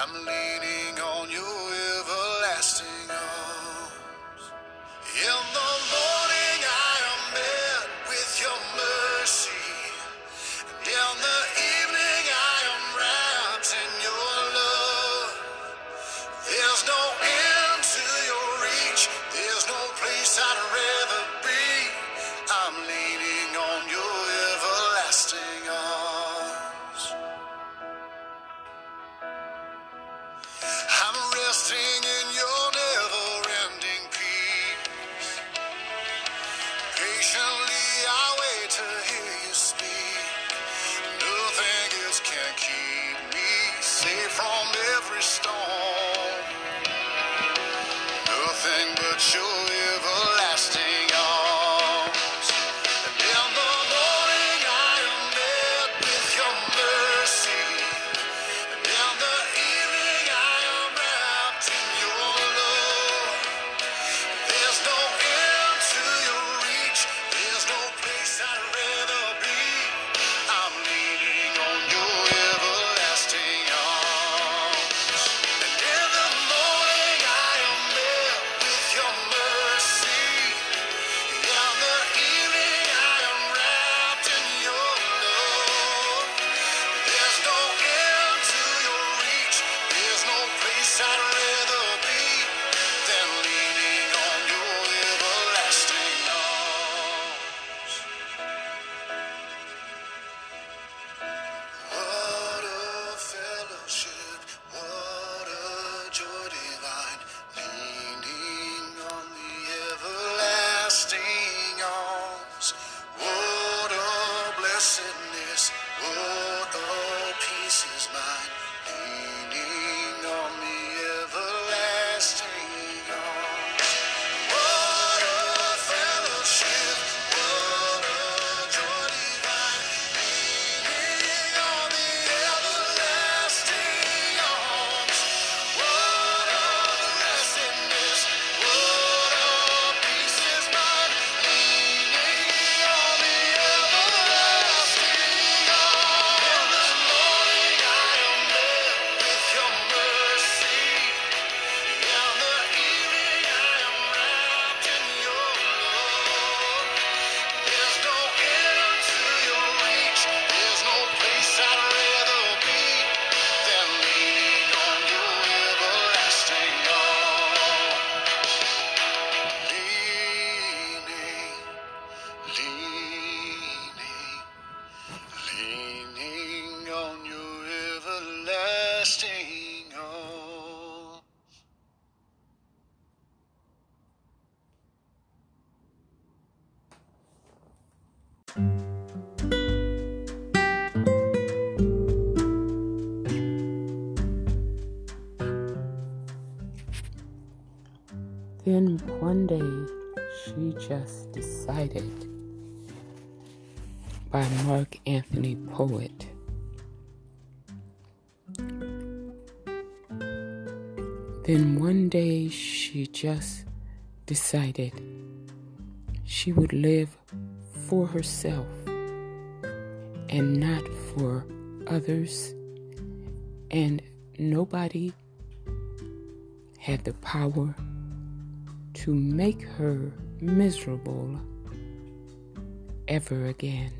I'm leaning on you. decided she would live for herself and not for others, and nobody had the power to make her miserable ever again.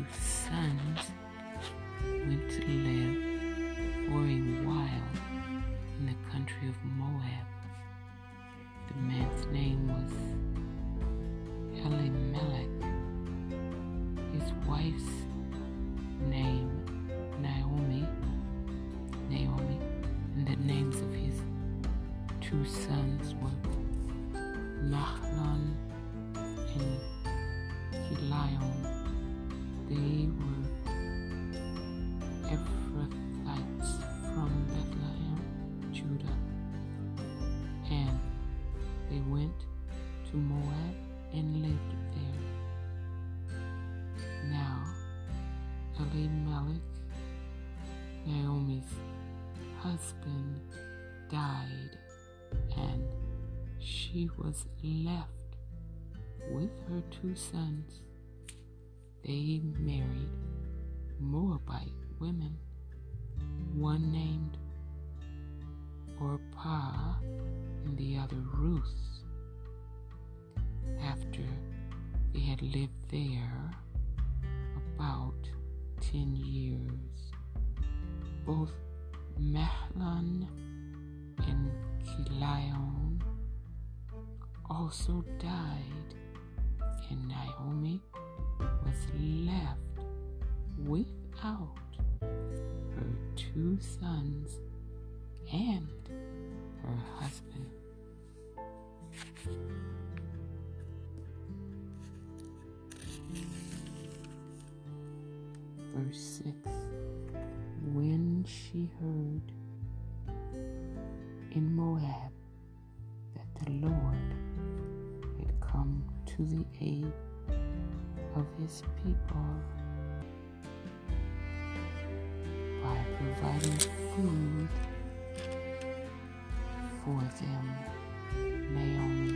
Two sons, went to live for a while in the country of Moab. The man's name was Elimelech. His wife's name Naomi, Naomi, and the names of his two sons she was left with her two sons. They married Moabite women, one named Orpah and the other Ruth. After they had lived there about ten years, both Mahlon and Chilion also died, and Naomi was left without her two sons and her husband. Verse 6 When she heard to the aid of his people by providing food for them, Naomi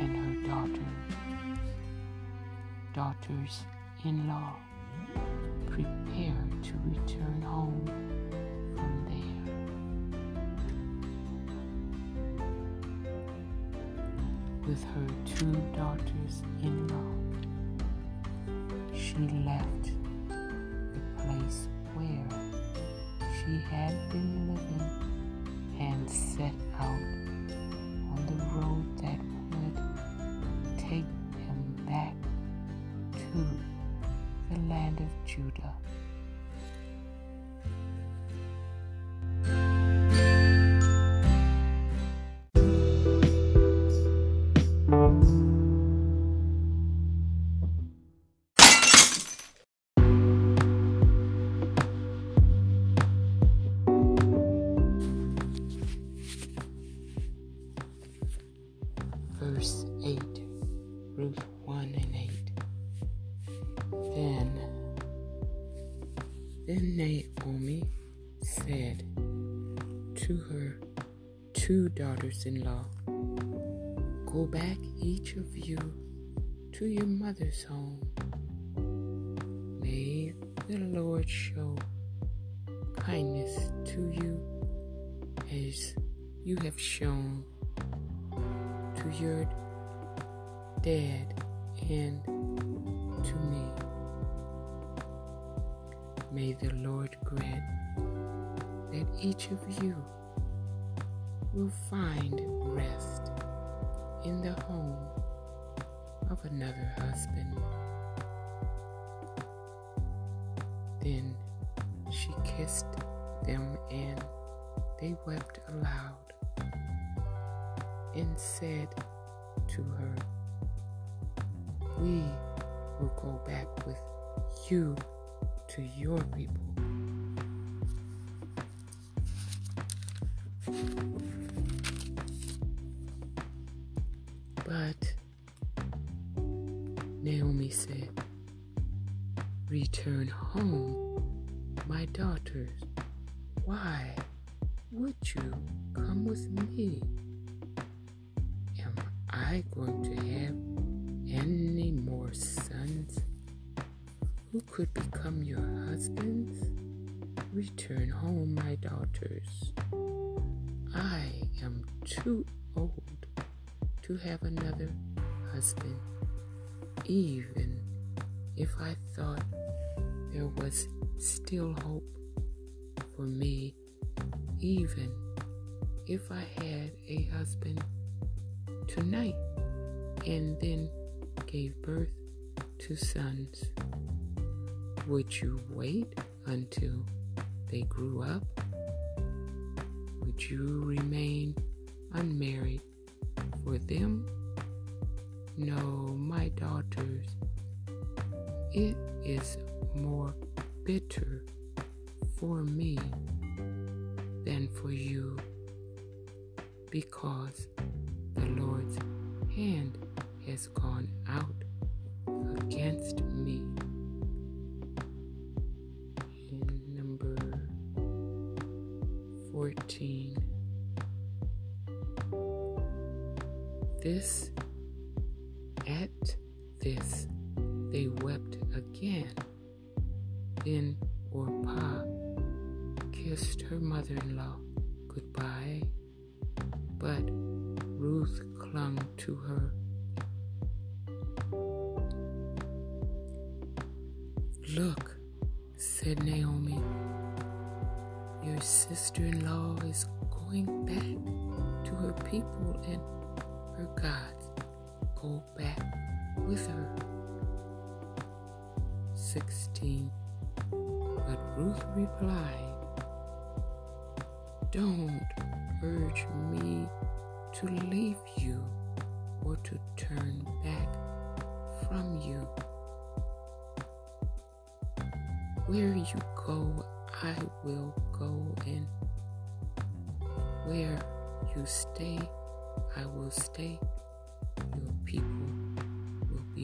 and her daughters, daughters-in-law, prepared to return home With her two daughters-in-law, she left the place where she had been living and set out daughters in law, Go back, each of you, to your mother's home. May the Lord show kindness to you as you have shown to your dad and to me. May the Lord grant that each of you will find rest in the home of another husband. Then she kissed them and they wept aloud and said to her, We will go back with you to your people. You come with me? Am I going to have any more sons who could become your husbands? Return home, my daughters. I am too old to have another husband, even if I thought there was still hope for me, even if I had a husband tonight and then gave birth to sons. Would you wait until they grew up? Would you remain unmarried for them? No, my daughters, it is more bitter for me than for you because the Lord's hand has gone out against me. And number 14. This,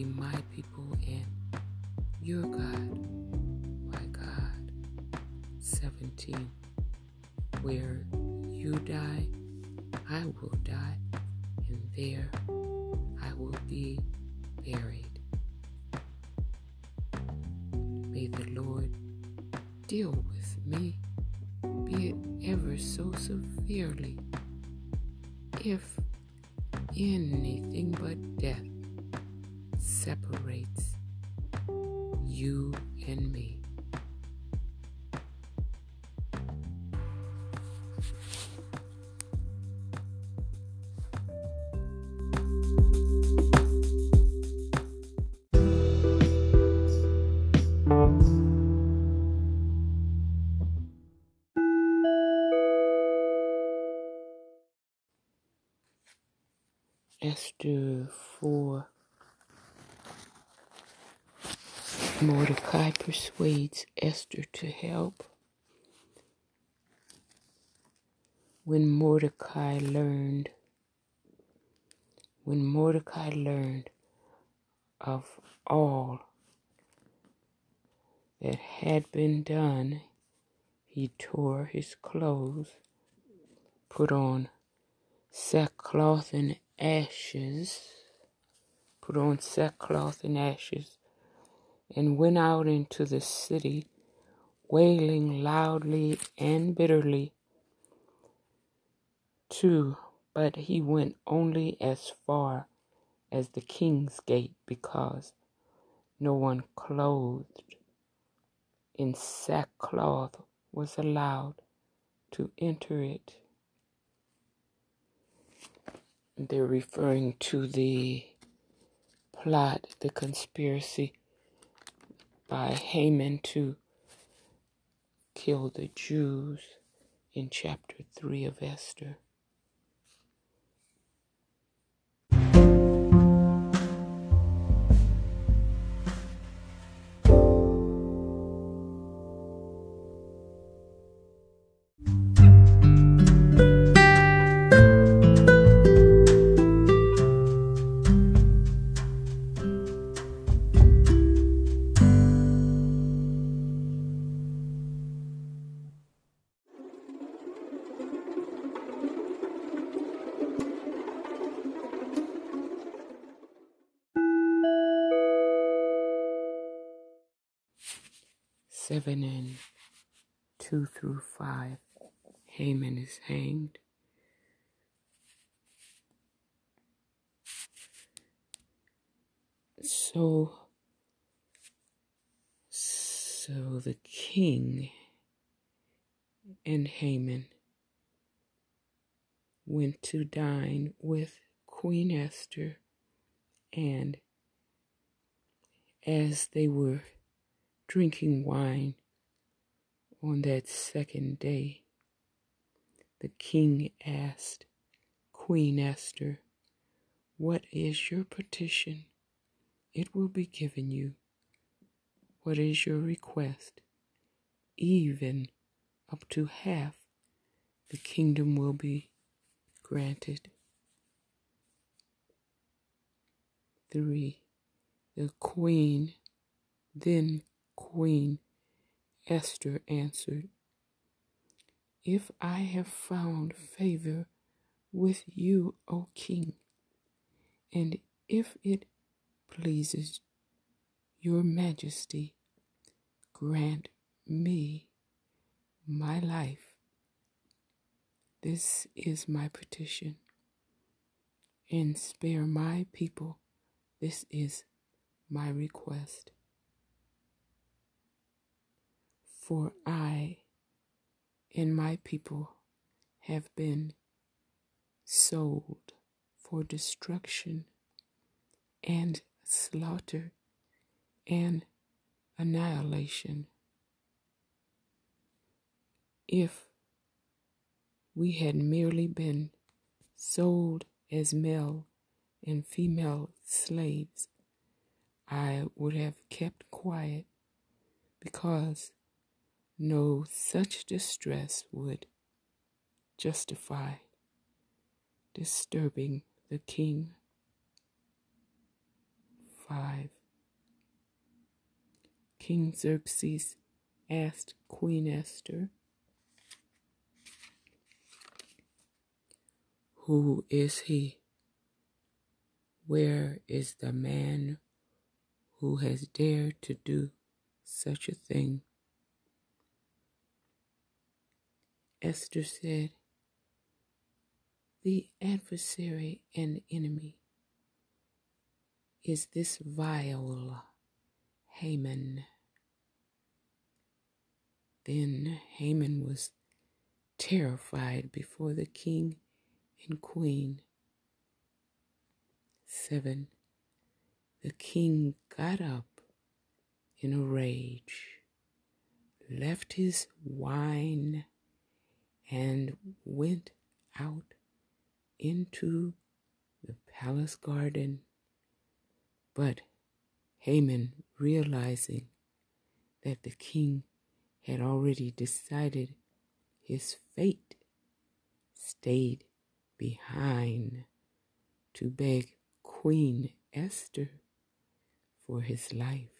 be my people, and your God, my God. 17. Where you die, I will die, and there I will be buried. May the Lord deal with me, be it ever so severely, if anything but death separates you persuades Esther to help. When Mordecai learned, when Mordecai learned of all that had been done, he tore his clothes, put on sackcloth and ashes, put on sackcloth and ashes, and went out into the city, wailing loudly and bitterly. Too, but he went only as far as the king's gate because no one clothed in sackcloth was allowed to enter it. They're referring to the plot, the conspiracy by Haman to kill the Jews in chapter 3 of Esther. Seven and 2 through 5. Haman is hanged. So, so the king and Haman went to dine with Queen Esther, and as they were drinking wine on that second day, the king asked Queen Esther, What is your petition? It will be given you. What is your request? Even up to half the kingdom will be granted. 3. The queen, then Queen Esther answered, If I have found favor with you, O king, and if it pleases your majesty, grant me my life. This is my petition, and spare my people. This is my request. For I and my people have been sold for destruction and slaughter and annihilation. If we had merely been sold as male and female slaves, I would have kept quiet because no such distress would justify disturbing the king. 5. King Xerxes asked Queen Esther, Who is he? Where is the man who has dared to do such a thing? Esther said, The adversary and enemy is this vile Haman. Then Haman was terrified before the king and queen. 7. The king got up in a rage, left his wine, and went out into the palace garden. But Haman, realizing that the king had already decided his fate, stayed behind to beg Queen Esther for his life.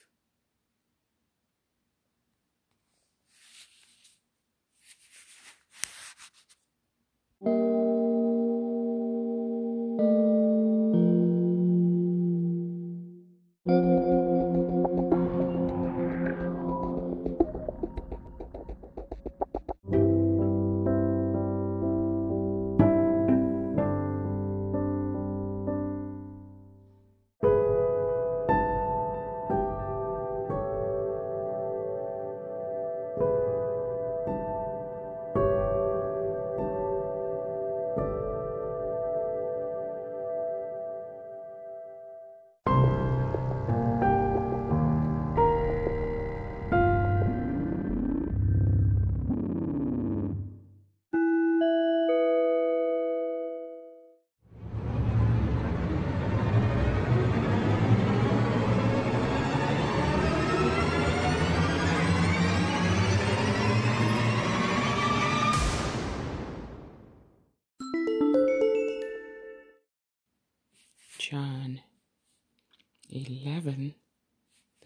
11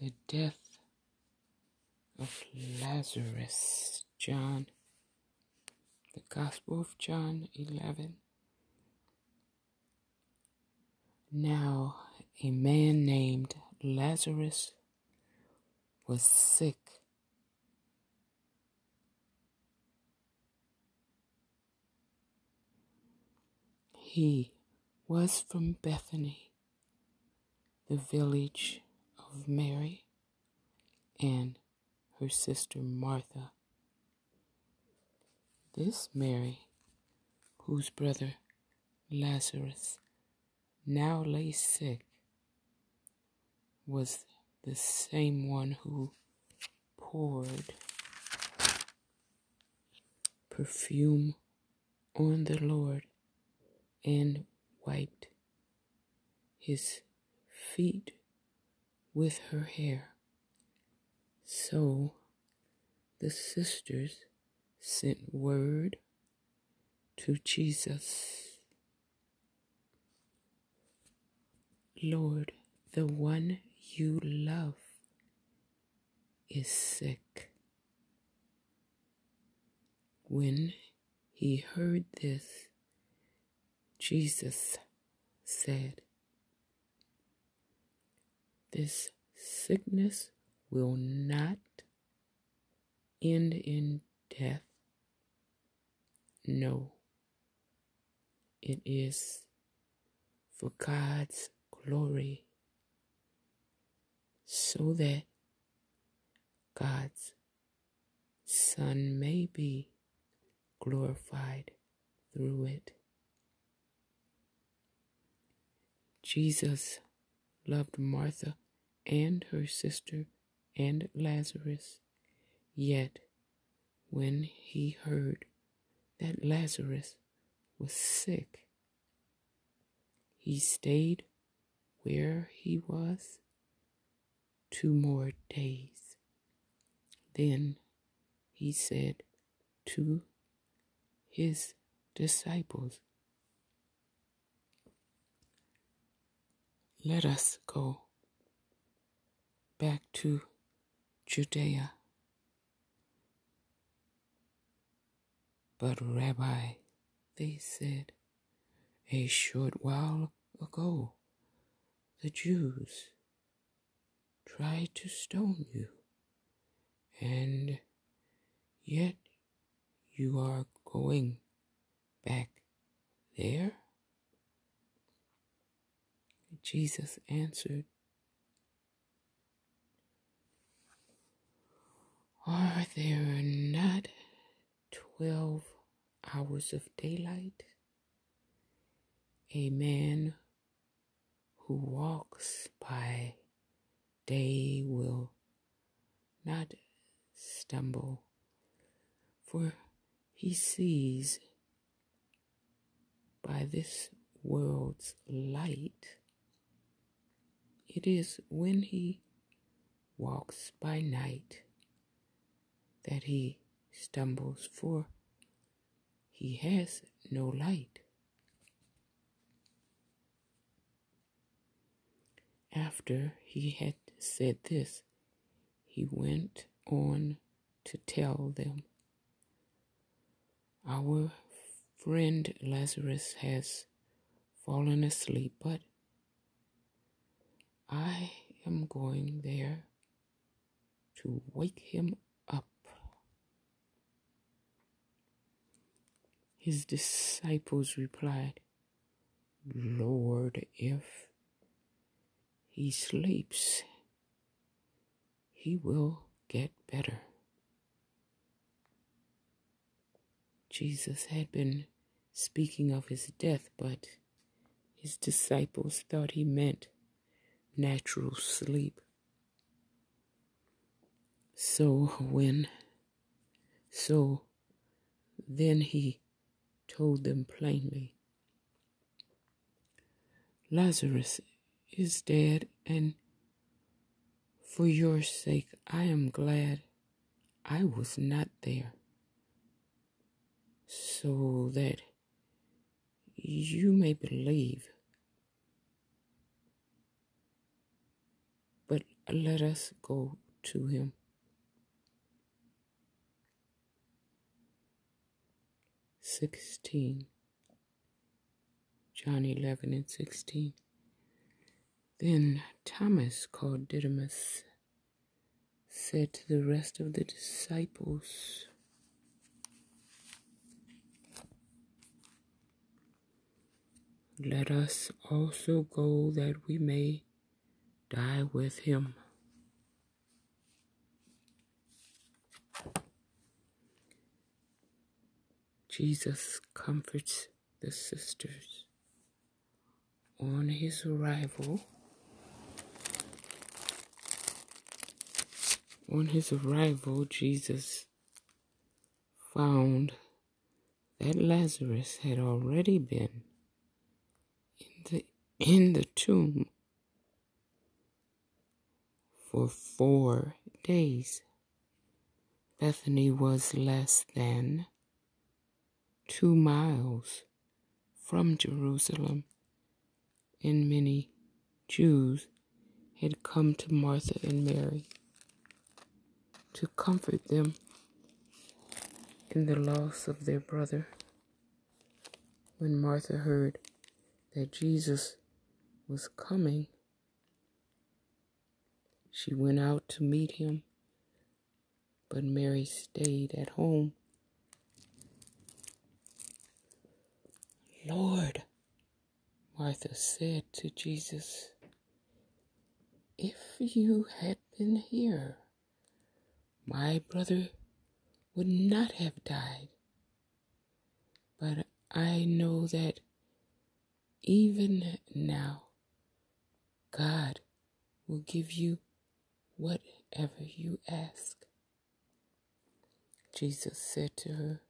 the death of Lazarus. John, the Gospel of John 11. Now, a man named Lazarus was sick. He was from Bethany the village of Mary and her sister Martha. This Mary, whose brother Lazarus now lay sick, was the same one who poured perfume on the Lord and wiped his feet with her hair. So the sisters sent word to Jesus Lord, the one you love is sick. When he heard this, Jesus said, This sickness will not end in death. No, it is for God's glory, so that God's Son may be glorified through it. Jesus loved Martha and her sister and Lazarus. Yet, when he heard that Lazarus was sick, he stayed where he was two more days. Then he said to his disciples, Let us go back to Judea. But, Rabbi, they said, a short while ago, the Jews tried to stone you, and yet you are going back there? Jesus answered, Are there not twelve hours of daylight? A man who walks by day will not stumble, for he sees by this world's light. It is when he walks by night that he stumbles, for he has no light. After he had said this, he went on to tell them, Our friend Lazarus has fallen asleep, but I am going there to wake him His disciples replied, Lord, if he sleeps, he will get better. Jesus had been speaking of his death, but his disciples thought he meant natural sleep. So when, so then he told them plainly, Lazarus is dead, and for your sake I am glad I was not there, so that you may believe. But let us go to him. Sixteen. John eleven and sixteen. Then Thomas, called Didymus, said to the rest of the disciples, let us also go that we may die with him. Jesus comforts the sisters. On his arrival, on his arrival, Jesus found that Lazarus had already been in the in the tomb for four days. Bethany was less than two miles from Jerusalem, and many Jews had come to Martha and Mary to comfort them in the loss of their brother. When Martha heard that Jesus was coming, she went out to meet him, but Mary stayed at home. Lord, Martha said to Jesus, if you had been here, my brother would not have died. But I know that even now, God will give you whatever you ask. Jesus said to her,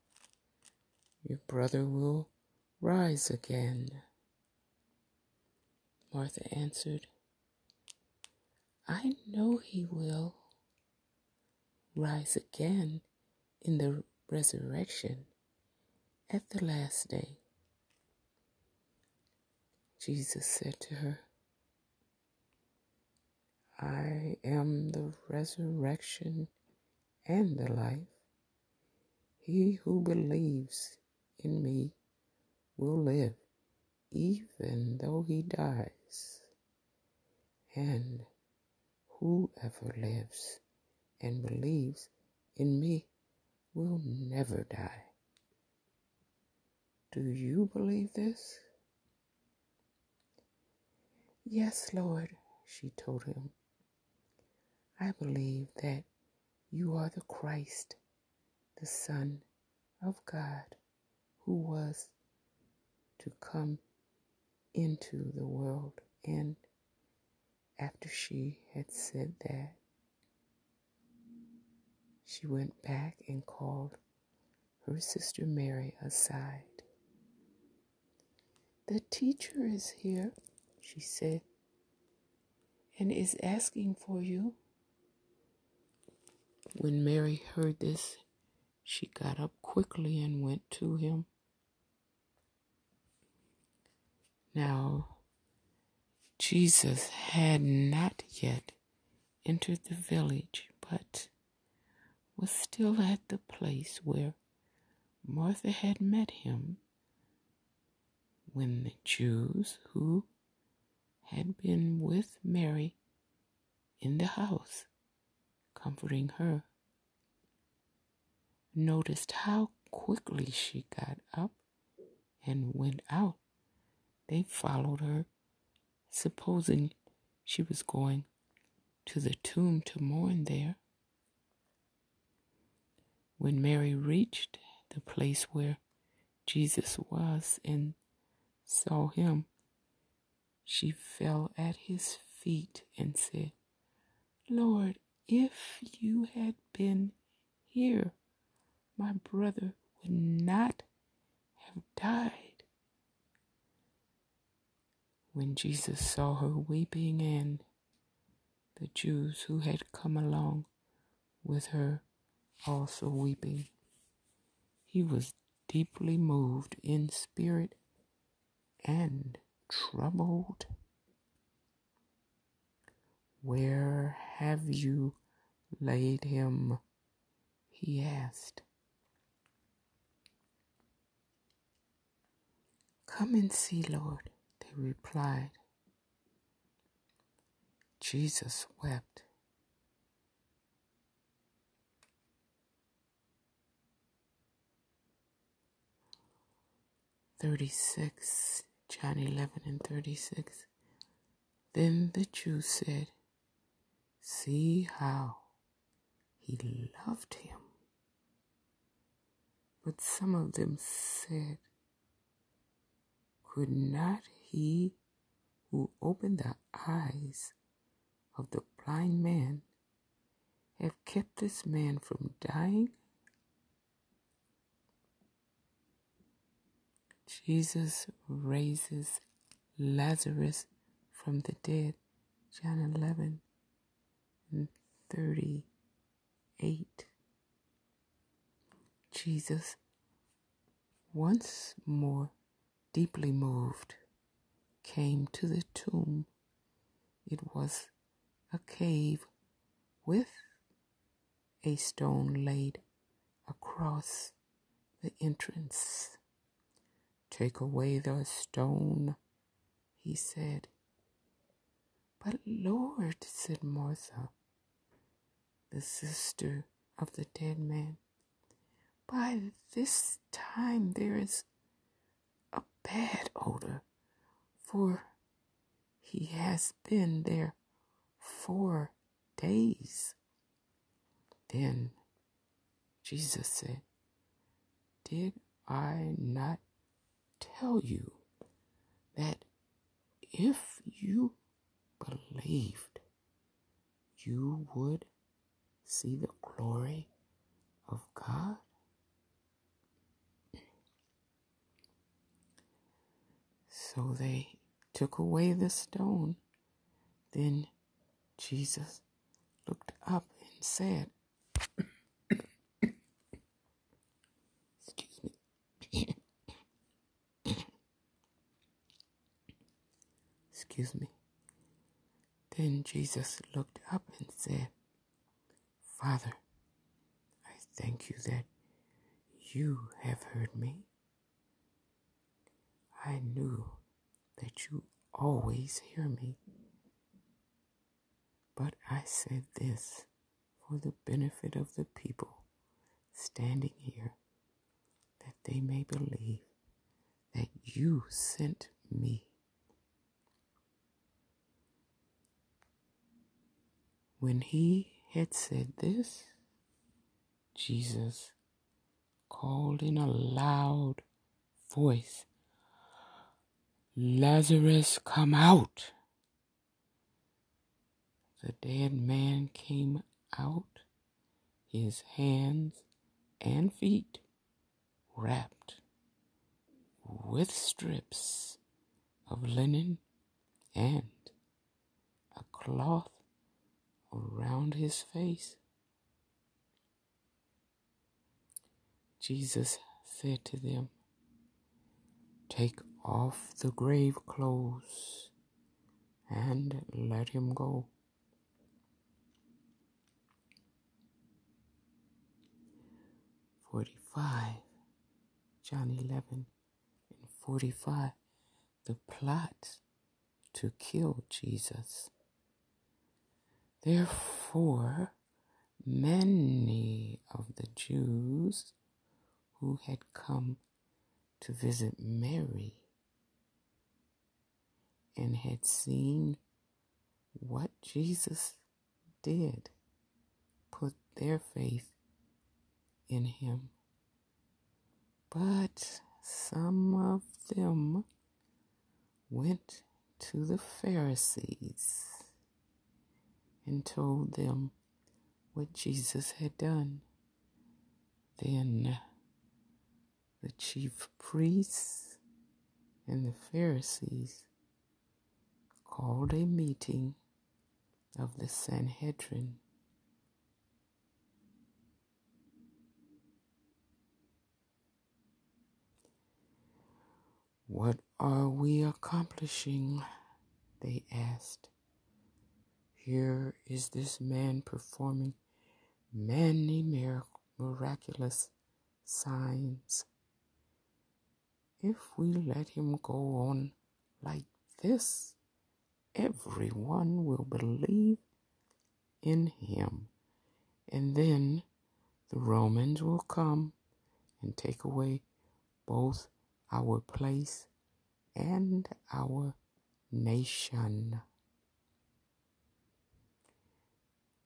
Your brother will rise again. Martha answered, I know he will rise again in the resurrection at the last day. Jesus said to her, I am the resurrection and the life. He who believes in me will live even though he dies. And whoever lives and believes in me will never die. Do you believe this? Yes, Lord, she told him. I believe that you are the Christ, the Son of God, who was to come into the world. And after she had said that, she went back and called her sister Mary aside. The teacher is here, she said, and is asking for you. When Mary heard this, she got up quickly and went to him. Now, Jesus had not yet entered the village, but was still at the place where Martha had met him when the Jews who had been with Mary in the house, comforting her, noticed how quickly she got up and went out. They followed her, supposing she was going to the tomb to mourn there. When Mary reached the place where Jesus was and saw him, she fell at his feet and said, Lord, if you had been here, my brother would not have died. When Jesus saw her weeping and the Jews who had come along with her also weeping, he was deeply moved in spirit and troubled. Where have you laid him? He asked. Come and see, Lord, replied. Jesus wept. Thirty-six. John 11 and 36. Then the Jews said, See how he loved him. But some of them said, Could not he who opened the eyes of the blind man have kept this man from dying? Jesus raises Lazarus from the dead. John 11 and 38. Jesus, once more deeply moved, came to the tomb. It was a cave with a stone laid across the entrance. Take away the stone, he said. But Lord, said Martha, the sister of the dead man, by this time there is a bad odor, for he has been there four days. Then Jesus said, Did I not tell you that if you believed, you would see the glory of God? So they took away the stone. Then Jesus looked up and said, Excuse me. Excuse me. Then Jesus looked up and said, Father, I thank you that you have heard me. I knew that you always hear me. But I said this for the benefit of the people standing here, that they may believe that you sent me. When he had said this, Jesus called in a loud voice, Lazarus, come out. The dead man came out, his hands and feet wrapped with strips of linen and a cloth around his face. Jesus said to them, Take off the grave clothes and let him go. Forty-five, John eleven and forty-five, the plot to kill Jesus. Therefore, many of the Jews who had come to visit Mary and had seen what Jesus did put their faith in him. But some of them went to the Pharisees and told them what Jesus had done. Then the chief priests and the Pharisees called a meeting of the Sanhedrin. What are we accomplishing? They asked. Here is this man performing many miraculous signs. If we let him go on like this, everyone will believe in him. And then the Romans will come and take away both our place and our nation.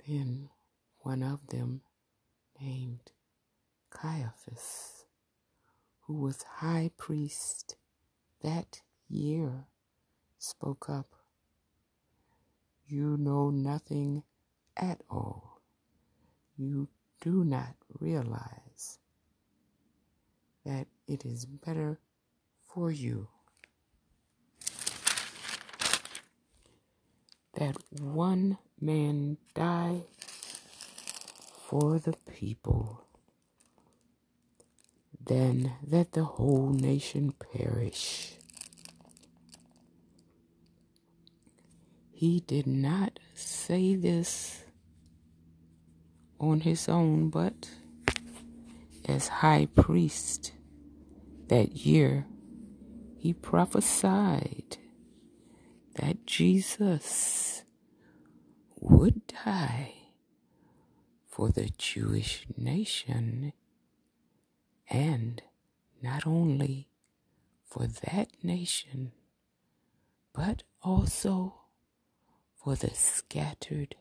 Then one of them, named Caiaphas, who was high priest that year, spoke up. You know nothing at all. You do not realize that it is better for you that one man die for the people than that the whole nation perish. He did not say this on his own, but as high priest that year, he prophesied that Jesus would die for the Jewish nation and not only for that nation, but also for the scattered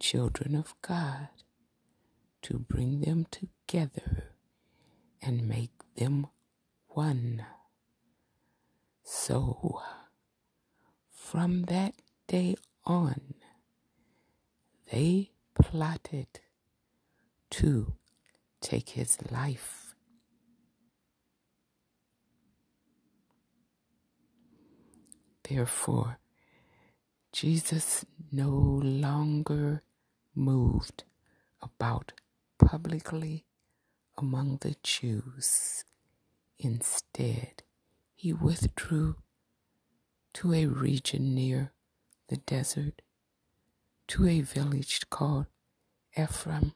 children of God to bring them together and make them one. So, from that day on, they plotted to take his life. Therefore, Jesus no longer moved about publicly among the Jews. Instead, he withdrew to a region near the desert, to a village called Ephraim,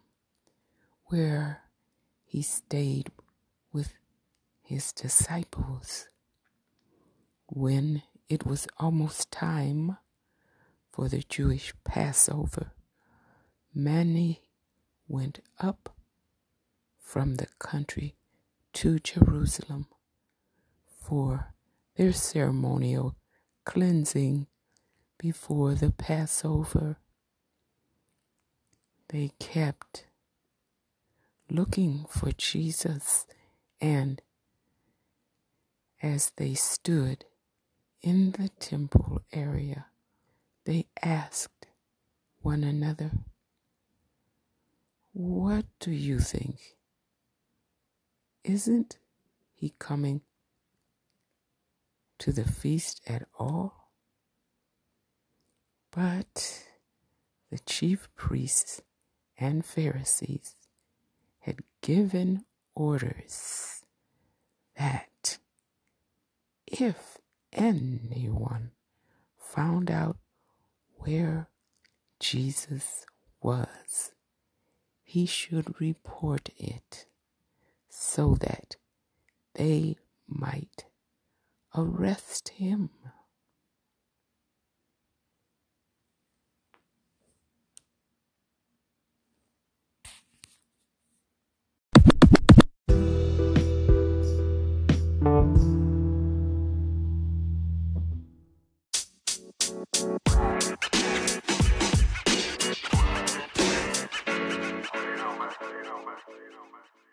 where he stayed with his disciples. When it was almost time for the Jewish Passover, many went up from the country to Jerusalem for their ceremonial cleansing before the Passover. They kept looking for Jesus, and as they stood in the temple area, they asked one another, What do you think? Isn't he coming to the feast at all? But the chief priests and Pharisees had given orders that if anyone found out where Jesus was, he should report it so that they might arrest him. just so you know, man.